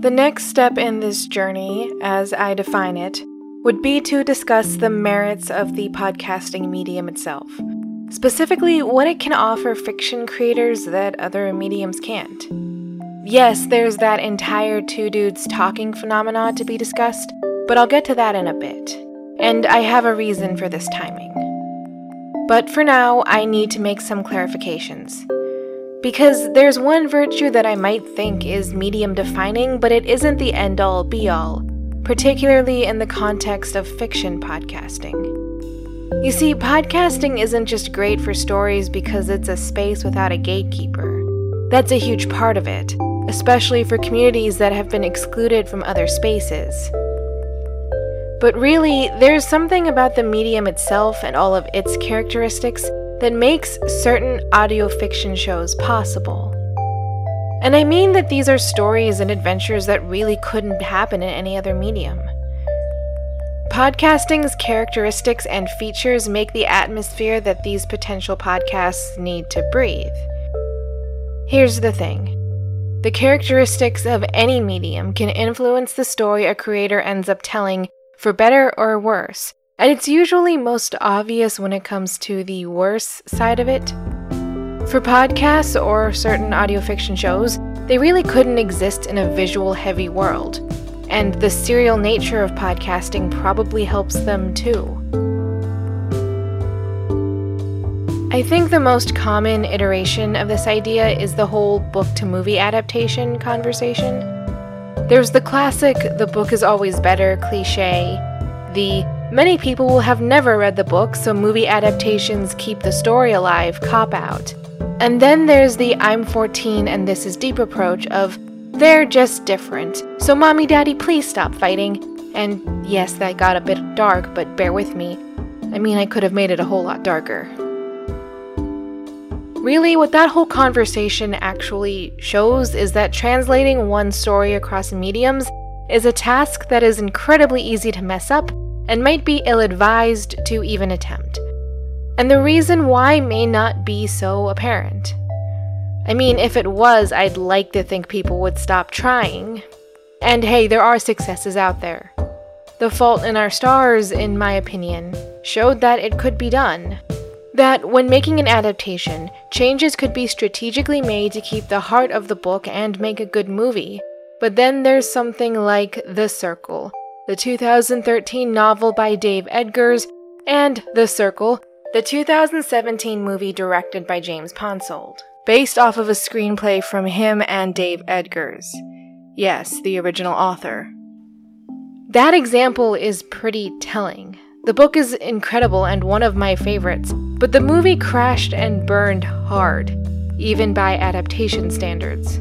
The next step in this journey, as I define it, would be to discuss the merits of the podcasting medium itself, specifically what it can offer fiction creators that other mediums can't. Yes, there's that entire two dudes talking phenomena to be discussed, but I'll get to that in a bit. And I have a reason for this timing. But for now, I need to make some clarifications. Because there's one virtue that I might think is medium defining, but it isn't the end all be all, particularly in the context of fiction podcasting. You see, podcasting isn't just great for stories because it's a space without a gatekeeper. That's a huge part of it, especially for communities that have been excluded from other spaces. But really, there's something about the medium itself and all of its characteristics that makes certain audio fiction shows possible. And I mean that these are stories and adventures that really couldn't happen in any other medium. Podcasting's characteristics and features make the atmosphere that these potential podcasts need to breathe. Here's the thing the characteristics of any medium can influence the story a creator ends up telling for better or worse, and it's usually most obvious when it comes to the worse side of it. For podcasts or certain audio fiction shows, they really couldn't exist in a visual heavy world, and the serial nature of podcasting probably helps them too. I think the most common iteration of this idea is the whole book to movie adaptation conversation. There's the classic, the book is always better cliche, the Many people will have never read the book, so movie adaptations keep the story alive cop out. And then there's the I'm 14 and this is deep approach of they're just different. So, mommy, daddy, please stop fighting. And yes, that got a bit dark, but bear with me. I mean, I could have made it a whole lot darker. Really, what that whole conversation actually shows is that translating one story across mediums is a task that is incredibly easy to mess up and might be ill advised to even attempt. And the reason why may not be so apparent. I mean, if it was, I'd like to think people would stop trying. And hey, there are successes out there. The Fault in Our Stars, in my opinion, showed that it could be done. That when making an adaptation, changes could be strategically made to keep the heart of the book and make a good movie. But then there's something like The Circle, the 2013 novel by Dave Eggers, and The Circle, the 2017 movie directed by James Ponsoldt, based off of a screenplay from him and Dave Eggers. Yes, the original author. That example is pretty telling. The book is incredible and one of my favorites, but the movie crashed and burned hard, even by adaptation standards.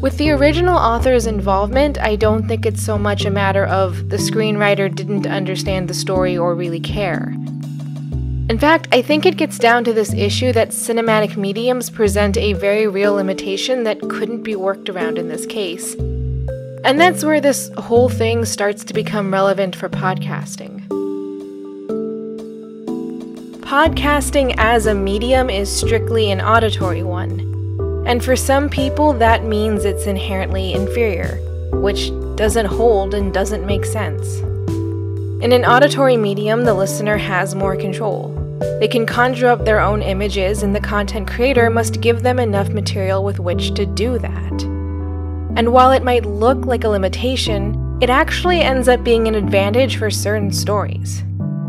With the original author's involvement, I don't think it's so much a matter of the screenwriter didn't understand the story or really care. In fact, I think it gets down to this issue that cinematic mediums present a very real limitation that couldn't be worked around in this case. And that's where this whole thing starts to become relevant for podcasting. Podcasting as a medium is strictly an auditory one. And for some people, that means it's inherently inferior, which doesn't hold and doesn't make sense. In an auditory medium, the listener has more control. They can conjure up their own images, and the content creator must give them enough material with which to do that. And while it might look like a limitation, it actually ends up being an advantage for certain stories.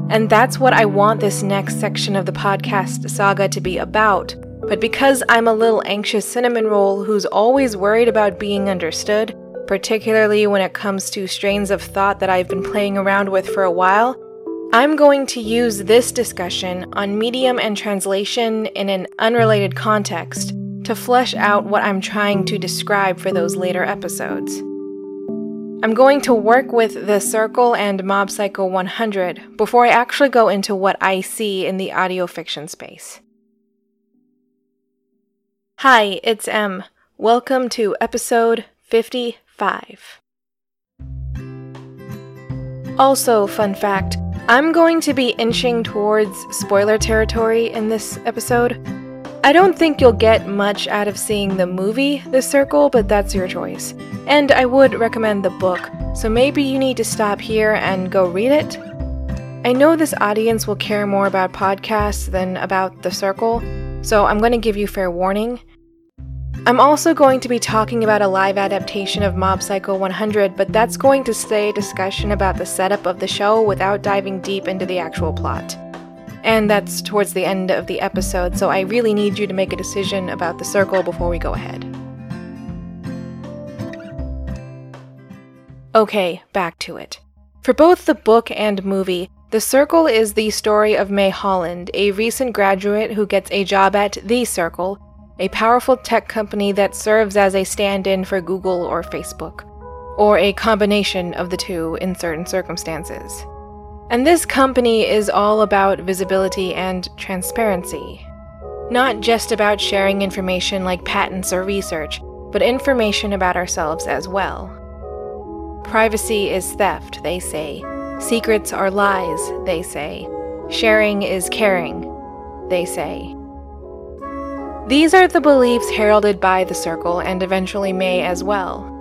And that's what I want this next section of the podcast saga to be about but because I'm a little anxious cinnamon roll who's always worried about being understood, particularly when it comes to strains of thought that I've been playing around with for a while, I'm going to use this discussion on medium and translation in an unrelated context to flesh out what I'm trying to describe for those later episodes. I'm going to work with The Circle and Mob Psycho 100 before I actually go into what I see in the audio fiction space. Hi, it's M. Welcome to episode 55. Also, fun fact I'm going to be inching towards spoiler territory in this episode. I don't think you'll get much out of seeing the movie The Circle, but that's your choice. And I would recommend the book, so maybe you need to stop here and go read it. I know this audience will care more about podcasts than about The Circle, so I'm going to give you fair warning. I'm also going to be talking about a live adaptation of Mob Psycho 100, but that's going to stay a discussion about the setup of the show without diving deep into the actual plot. And that's towards the end of the episode, so I really need you to make a decision about the circle before we go ahead. Okay, back to it. For both the book and movie, The Circle is the story of Mae Holland, a recent graduate who gets a job at The Circle, a powerful tech company that serves as a stand in for Google or Facebook, or a combination of the two in certain circumstances. And this company is all about visibility and transparency. Not just about sharing information like patents or research, but information about ourselves as well. Privacy is theft, they say. Secrets are lies, they say. Sharing is caring, they say. These are the beliefs heralded by the Circle and eventually Mae as well.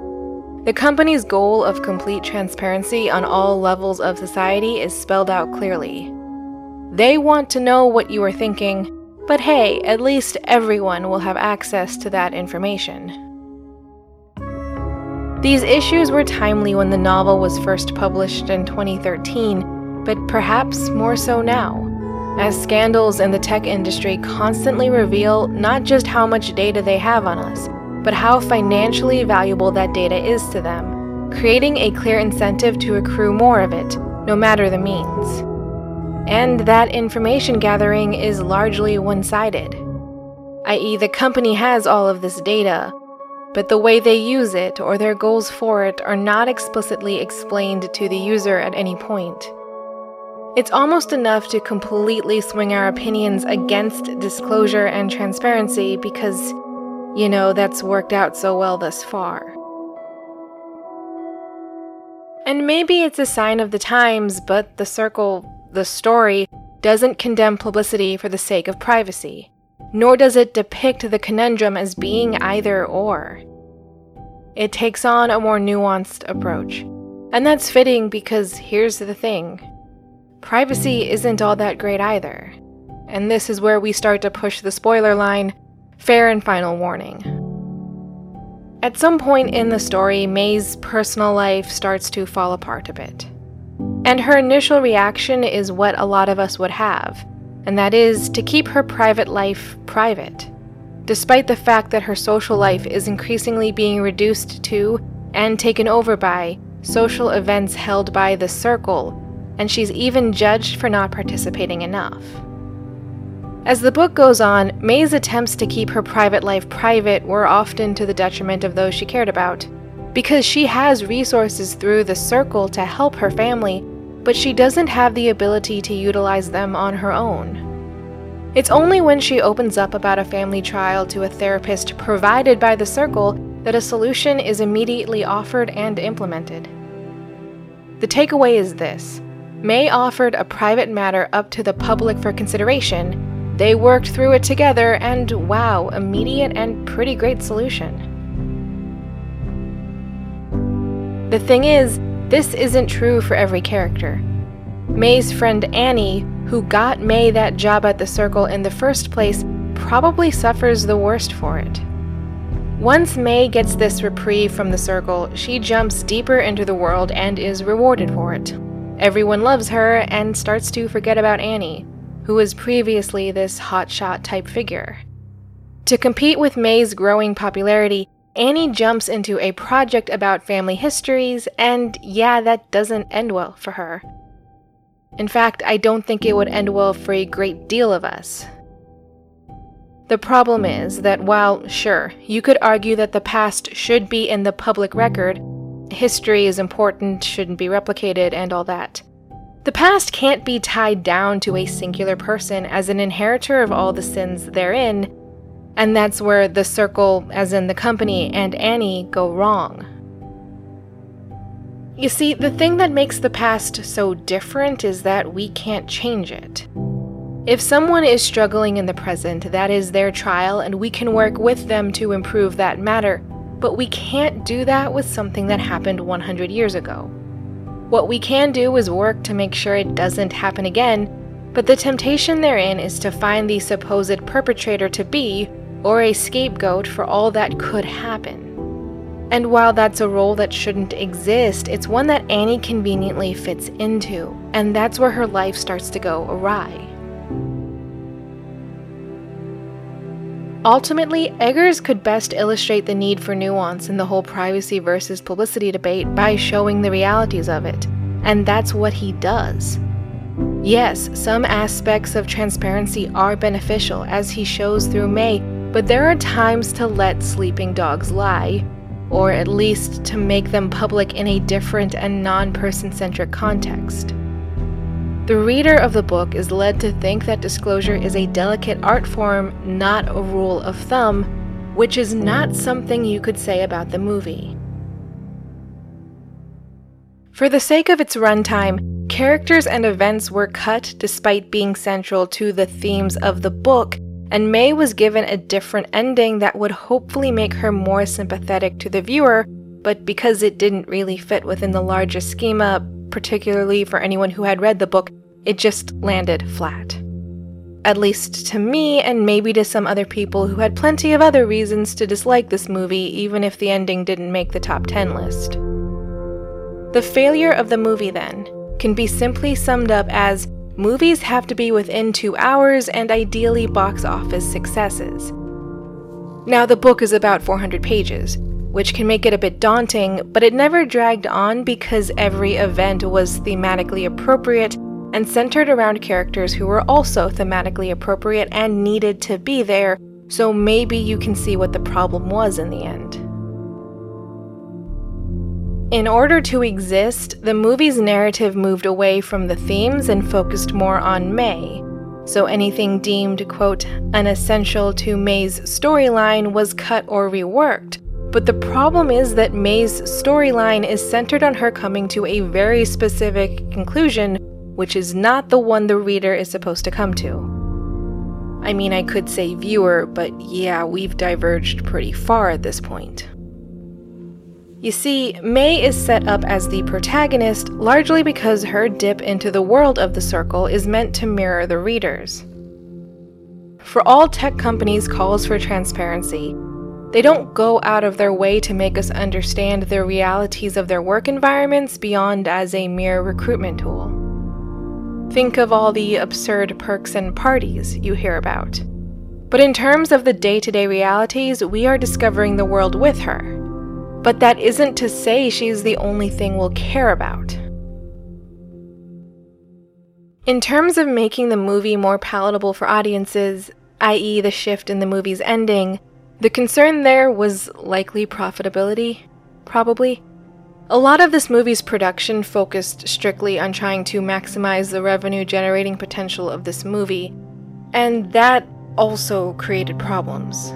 The company's goal of complete transparency on all levels of society is spelled out clearly. They want to know what you are thinking, but hey, at least everyone will have access to that information. These issues were timely when the novel was first published in 2013, but perhaps more so now as scandals in the tech industry constantly reveal not just how much data they have on us, but how financially valuable that data is to them, creating a clear incentive to accrue more of it, no matter the means. And that information gathering is largely one sided, i.e., the company has all of this data, but the way they use it or their goals for it are not explicitly explained to the user at any point. It's almost enough to completely swing our opinions against disclosure and transparency because, you know, that's worked out so well thus far. And maybe it's a sign of the times, but the circle, the story, doesn't condemn publicity for the sake of privacy, nor does it depict the conundrum as being either or. It takes on a more nuanced approach. And that's fitting because here's the thing privacy isn't all that great either. And this is where we start to push the spoiler line fair and final warning. At some point in the story, Mae's personal life starts to fall apart a bit. And her initial reaction is what a lot of us would have, and that is to keep her private life private, despite the fact that her social life is increasingly being reduced to and taken over by social events held by the circle and she's even judged for not participating enough. As the book goes on, Mae's attempts to keep her private life private were often to the detriment of those she cared about. Because she has resources through the circle to help her family, but she doesn't have the ability to utilize them on her own. It's only when she opens up about a family trial to a therapist provided by the circle that a solution is immediately offered and implemented. The takeaway is this Mae offered a private matter up to the public for consideration. They worked through it together, and wow, immediate and pretty great solution. The thing is, this isn't true for every character. Mae's friend Annie, who got Mae that job at the Circle in the first place, probably suffers the worst for it. Once Mae gets this reprieve from the Circle, she jumps deeper into the world and is rewarded for it. Everyone loves her and starts to forget about Annie, who was previously this hotshot type figure. To compete with Mae's growing popularity, Annie jumps into a project about family histories, and yeah, that doesn't end well for her. In fact, I don't think it would end well for a great deal of us. The problem is that while, sure, you could argue that the past should be in the public record, history is important, shouldn't be replicated, and all that. The past can't be tied down to a singular person as an inheritor of all the sins therein, and that's where the circle, as in the company, and Annie go wrong. You see, the thing that makes the past so different is that we can't change it. If someone is struggling in the present, that is their trial, and we can work with them to improve that matter, but we can't do that with something that happened 100 years ago. What we can do is work to make sure it doesn't happen again, but the temptation therein is to find the supposed perpetrator to be, or a scapegoat for all that could happen. And while that's a role that shouldn't exist, it's one that Annie conveniently fits into, and that's where her life starts to go awry. Ultimately, Eggers could best illustrate the need for nuance in the whole privacy versus publicity debate by showing the realities of it, and that's what he does. Yes, some aspects of transparency are beneficial, as he shows through Mae, but there are times to let sleeping dogs lie, or at least to make them public in a different and non person centric context. The reader of the book is led to think that disclosure is a delicate art form, not a rule of thumb, which is not something you could say about the movie. For the sake of its runtime, characters and events were cut despite being central to the themes of the book, and Mae was given a different ending that would hopefully make her more sympathetic to the viewer, but because it didn't really fit within the larger schema, particularly for anyone who had read the book, it just landed flat. At least to me, and maybe to some other people who had plenty of other reasons to dislike this movie, even if the ending didn't make the top 10 list. The failure of the movie, then, can be simply summed up as movies have to be within two hours and ideally box office successes. Now, the book is about 400 pages, which can make it a bit daunting, but it never dragged on because every event was thematically appropriate and centered around characters who were also thematically appropriate and needed to be there, so maybe you can see what the problem was in the end. In order to exist, the movie's narrative moved away from the themes and focused more on Mae. So anything deemed, quote, unessential to Mae's storyline was cut or reworked, but the problem is that Mae's storyline is centered on her coming to a very specific conclusion, which is not the one the reader is supposed to come to. I mean, I could say viewer, but yeah, we've diverged pretty far at this point. You see, Mae is set up as the protagonist largely because her dip into the world of the circle is meant to mirror the readers. For all tech companies' calls for transparency, they don't go out of their way to make us understand the realities of their work environments beyond as a mere recruitment tool. Think of all the absurd perks and parties you hear about. But in terms of the day to day realities, we are discovering the world with her. But that isn't to say she's the only thing we'll care about. In terms of making the movie more palatable for audiences, i.e., the shift in the movie's ending, the concern there was likely profitability, probably. A lot of this movie's production focused strictly on trying to maximize the revenue generating potential of this movie, and that also created problems.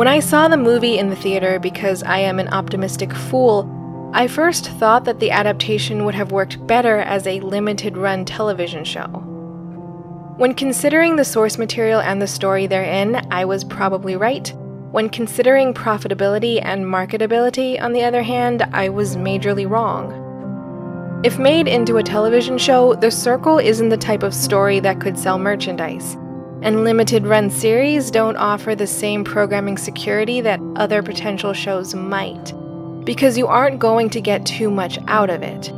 When I saw the movie in the theater because I am an optimistic fool, I first thought that the adaptation would have worked better as a limited run television show. When considering the source material and the story therein, I was probably right. When considering profitability and marketability, on the other hand, I was majorly wrong. If made into a television show, The Circle isn't the type of story that could sell merchandise, and limited run series don't offer the same programming security that other potential shows might, because you aren't going to get too much out of it.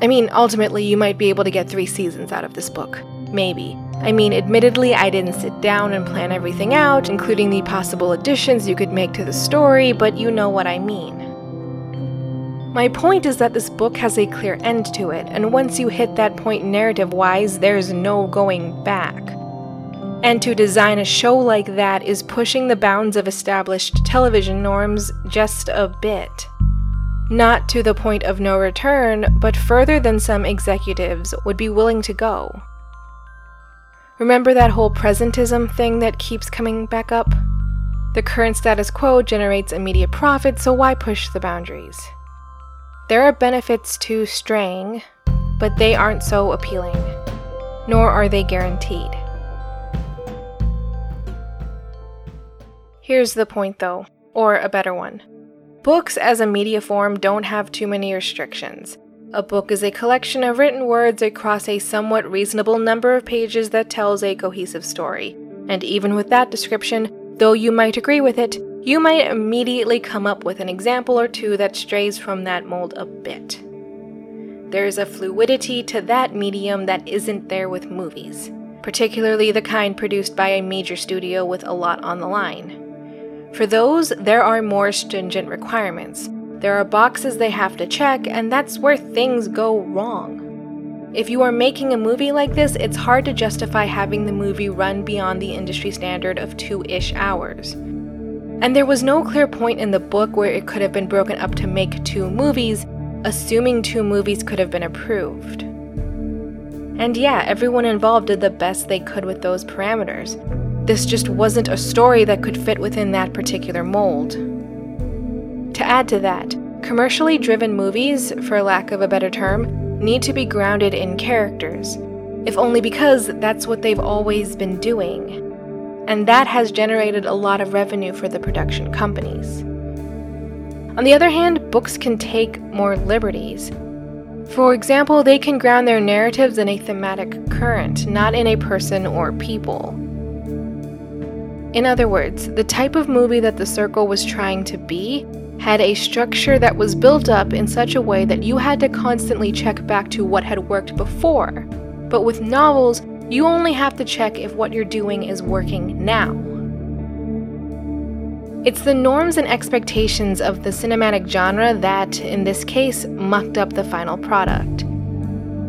I mean, ultimately, you might be able to get three seasons out of this book. Maybe. I mean, admittedly, I didn't sit down and plan everything out, including the possible additions you could make to the story, but you know what I mean. My point is that this book has a clear end to it, and once you hit that point narrative wise, there's no going back. And to design a show like that is pushing the bounds of established television norms just a bit. Not to the point of no return, but further than some executives would be willing to go. Remember that whole presentism thing that keeps coming back up? The current status quo generates immediate profit, so why push the boundaries? There are benefits to straying, but they aren't so appealing. nor are they guaranteed. Here's the point though, or a better one. Books as a media form don't have too many restrictions. A book is a collection of written words across a somewhat reasonable number of pages that tells a cohesive story. And even with that description, though you might agree with it, you might immediately come up with an example or two that strays from that mold a bit. There's a fluidity to that medium that isn't there with movies, particularly the kind produced by a major studio with a lot on the line. For those, there are more stringent requirements. There are boxes they have to check, and that's where things go wrong. If you are making a movie like this, it's hard to justify having the movie run beyond the industry standard of two ish hours. And there was no clear point in the book where it could have been broken up to make two movies, assuming two movies could have been approved. And yeah, everyone involved did the best they could with those parameters. This just wasn't a story that could fit within that particular mold. To add to that, commercially driven movies, for lack of a better term, need to be grounded in characters, if only because that's what they've always been doing. And that has generated a lot of revenue for the production companies. On the other hand, books can take more liberties. For example, they can ground their narratives in a thematic current, not in a person or people. In other words, the type of movie that The Circle was trying to be had a structure that was built up in such a way that you had to constantly check back to what had worked before. But with novels, you only have to check if what you're doing is working now. It's the norms and expectations of the cinematic genre that, in this case, mucked up the final product.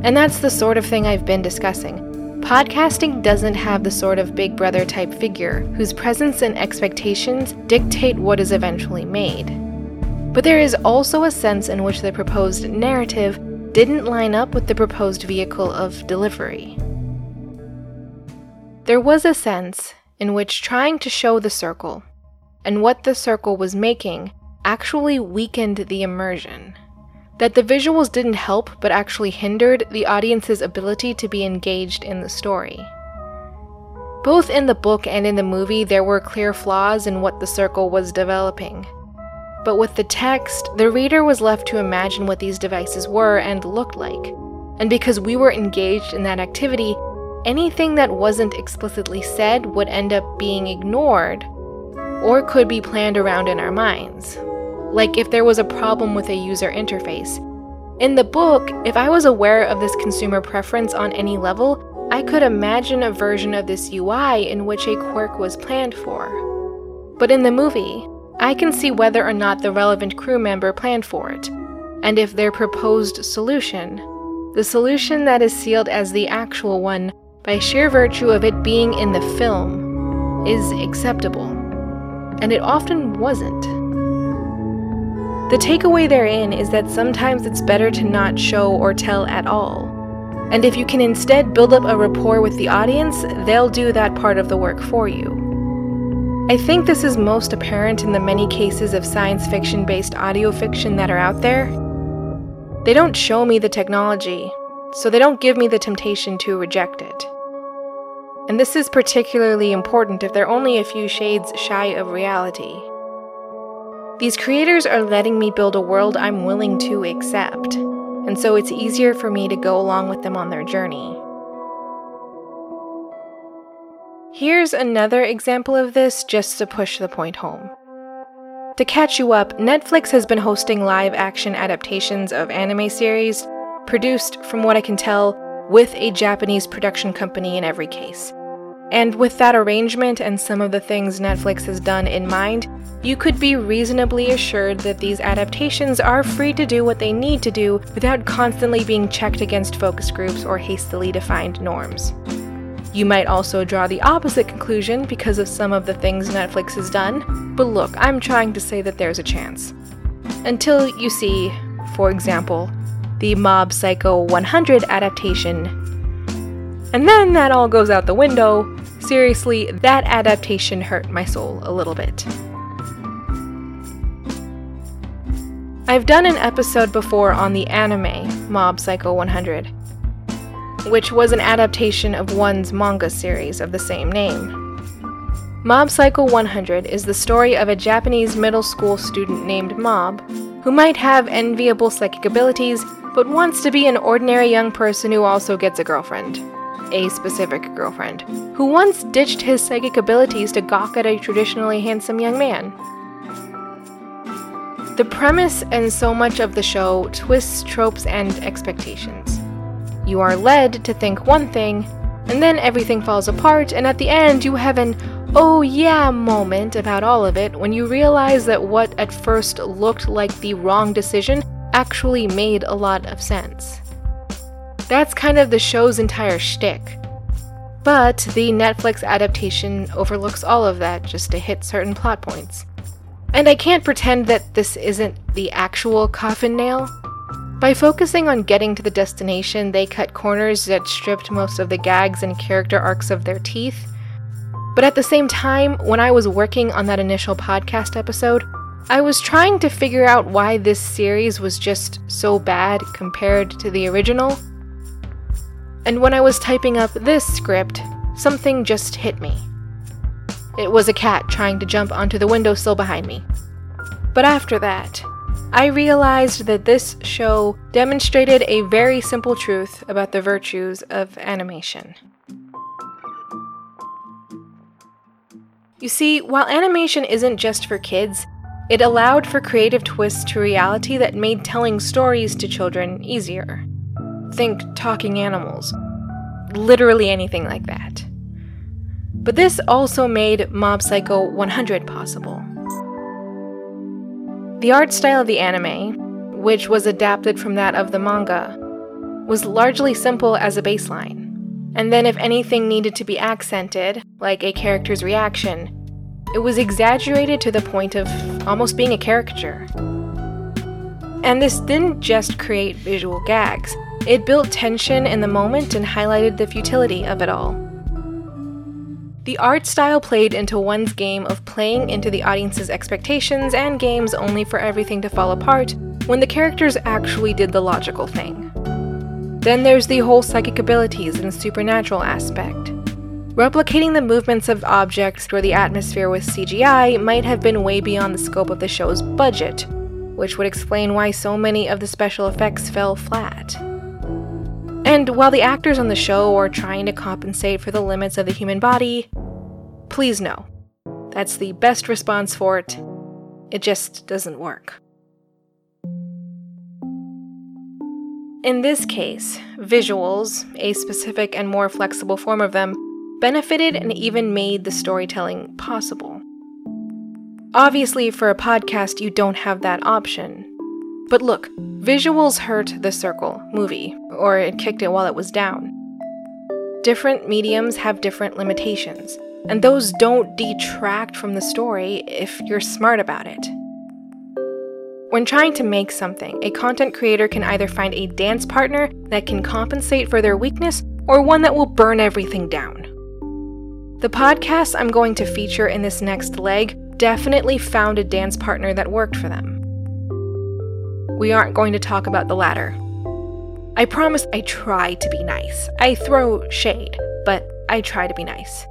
And that's the sort of thing I've been discussing. Podcasting doesn't have the sort of big brother type figure whose presence and expectations dictate what is eventually made. But there is also a sense in which the proposed narrative didn't line up with the proposed vehicle of delivery. There was a sense in which trying to show the circle and what the circle was making actually weakened the immersion that the visuals didn't help but actually hindered the audience's ability to be engaged in the story. Both in the book and in the movie, there were clear flaws in what the circle was developing. But with the text, the reader was left to imagine what these devices were and looked like. And because we were engaged in that activity, anything that wasn't explicitly said would end up being ignored or could be planned around in our minds like if there was a problem with a user interface. In the book, if I was aware of this consumer preference on any level, I could imagine a version of this UI in which a quirk was planned for. But in the movie, I can see whether or not the relevant crew member planned for it, and if their proposed solution, the solution that is sealed as the actual one by sheer virtue of it being in the film, is acceptable. And it often wasn't. The takeaway therein is that sometimes it's better to not show or tell at all. And if you can instead build up a rapport with the audience, they'll do that part of the work for you. I think this is most apparent in the many cases of science fiction based audio fiction that are out there. They don't show me the technology, so they don't give me the temptation to reject it. And this is particularly important if they're only a few shades shy of reality. These creators are letting me build a world I'm willing to accept, and so it's easier for me to go along with them on their journey. Here's another example of this just to push the point home. To catch you up, Netflix has been hosting live action adaptations of anime series, produced, from what I can tell, with a Japanese production company in every case. And with that arrangement and some of the things Netflix has done in mind, you could be reasonably assured that these adaptations are free to do what they need to do without constantly being checked against focus groups or hastily defined norms. You might also draw the opposite conclusion because of some of the things Netflix has done, but look, I'm trying to say that there's a chance. Until you see, for example, the Mob Psycho 100 adaptation. And then that all goes out the window Seriously, that adaptation hurt my soul a little bit. I've done an episode before on the anime Mob Psycho 100. which was an adaptation of ONE's manga series of the same name. Mob Psycho 100 is the story of a Japanese middle school student named Mob, who might have enviable psychic abilities, but wants to be an ordinary young person who also gets a girlfriend. A specific girlfriend, who once ditched his psychic abilities to gawk at a traditionally handsome young man. The premise and so much of the show twists tropes and expectations. You are led to think one thing, and then everything falls apart, and at the end you have an oh yeah moment about all of it when you realize that what at first looked like the wrong decision actually made a lot of sense. That's kind of the show's entire shtick. But the Netflix adaptation overlooks all of that just to hit certain plot points. And I can't pretend that this isn't the actual coffin nail. By focusing on getting to the destination, they cut corners that stripped most of the gags and character arcs of their teeth. But at the same time, when I was working on that initial podcast episode, I was trying to figure out why this series was just so bad compared to the original. And when I was typing up this script, something just hit me. It was a cat trying to jump onto the windowsill behind me. But after that, I realized that this show demonstrated a very simple truth about the virtues of animation. You see, while animation isn't just for kids, it allowed for creative twists to reality that made telling stories to children easier. Think talking animals. Literally anything like that. But this also made Mob Psycho 100 possible. The art style of the anime, which was adapted from that of the manga, was largely simple as a baseline. And then, if anything needed to be accented, like a character's reaction, it was exaggerated to the point of almost being a caricature. And this didn't just create visual gags, it built tension in the moment and highlighted the futility of it all. The art style played into ONE's game of playing into the audience's expectations and games only for everything to fall apart when the characters actually did the logical thing. Then there's the whole psychic abilities and supernatural aspect. Replicating the movements of objects or the atmosphere with CGI might have been way beyond the scope of the show's budget, which would explain why so many of the special effects fell flat. And while the actors on the show are trying to compensate for the limits of the human body, please know that's the best response for it. It just doesn't work. In this case, visuals, a specific and more flexible form of them, benefited and even made the storytelling possible. Obviously, for a podcast, you don't have that option. But look, visuals hurt the circle movie, or it kicked it while it was down. Different mediums have different limitations, and those don't detract from the story if you're smart about it. When trying to make something, a content creator can either find a dance partner that can compensate for their weakness or one that will burn everything down. The podcast I'm going to feature in this next leg definitely found a dance partner that worked for them. We aren't going to talk about the latter. I promise I try to be nice. I throw shade, but I try to be nice.